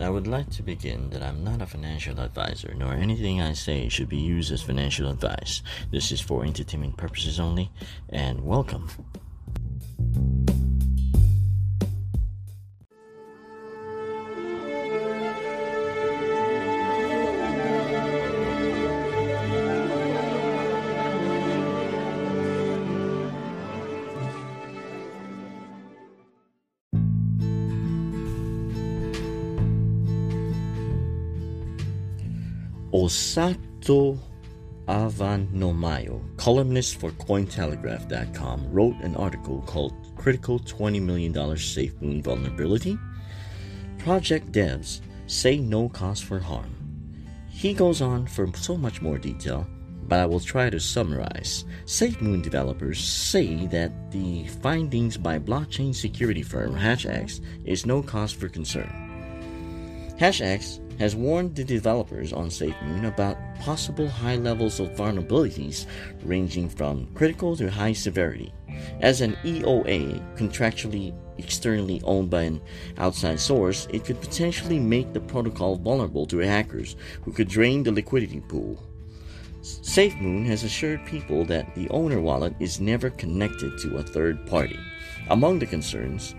I would like to begin that I'm not a financial advisor, nor anything I say should be used as financial advice. This is for entertainment purposes only, and welcome. Osato Avan-Nomayo, columnist for Cointelegraph.com, wrote an article called Critical $20 Million SafeMoon Vulnerability. Project devs say no cause for harm. He goes on for so much more detail, but I will try to summarize. SafeMoon developers say that the findings by blockchain security firm HashEx is no cause for concern. HashEx has warned the developers on SafeMoon about possible high levels of vulnerabilities ranging from critical to high severity. As an EOA, contractually externally owned by an outside source, it could potentially make the protocol vulnerable to hackers who could drain the liquidity pool. SafeMoon has assured people that the owner wallet is never connected to a third party. Among the concerns,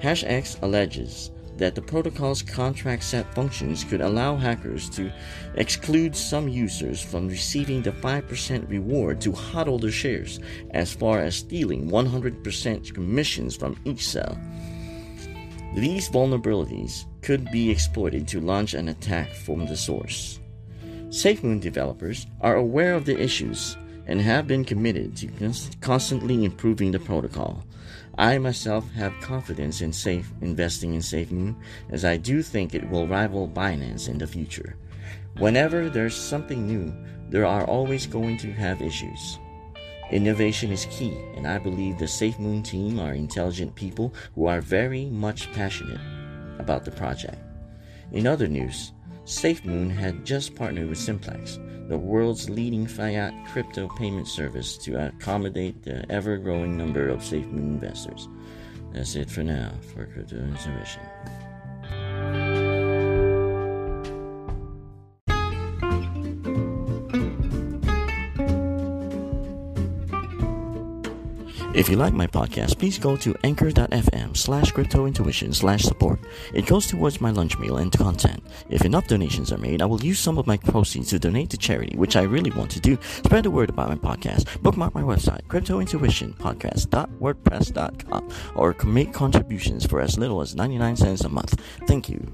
HashEx alleges that the protocol's contract set functions could allow hackers to exclude some users from receiving the 5% reward to hodl their shares, as far as stealing 100% commissions from each sale. These vulnerabilities could be exploited to launch an attack from the source. SafeMoon developers are aware of the issues and have been committed to constantly improving the protocol. I myself have confidence in safe investing in SafeMoon as I do think it will rival Binance in the future. Whenever there's something new, there are always going to have issues. Innovation is key, and I believe the SafeMoon team are intelligent people who are very much passionate about the project. In other news, SafeMoon had just partnered with Simplex, the world's leading fiat crypto payment service, to accommodate the ever growing number of SafeMoon investors. That's it for now for Crypto Intuition. If you like my podcast, please go to anchor.fm slash cryptointuition slash support. It goes towards my lunch meal and content. If enough donations are made, I will use some of my proceeds to donate to charity, which I really want to do. Spread the word about my podcast. Bookmark my website, cryptointuitionpodcast.wordpress.com, or make contributions for as little as 99 cents a month. Thank you.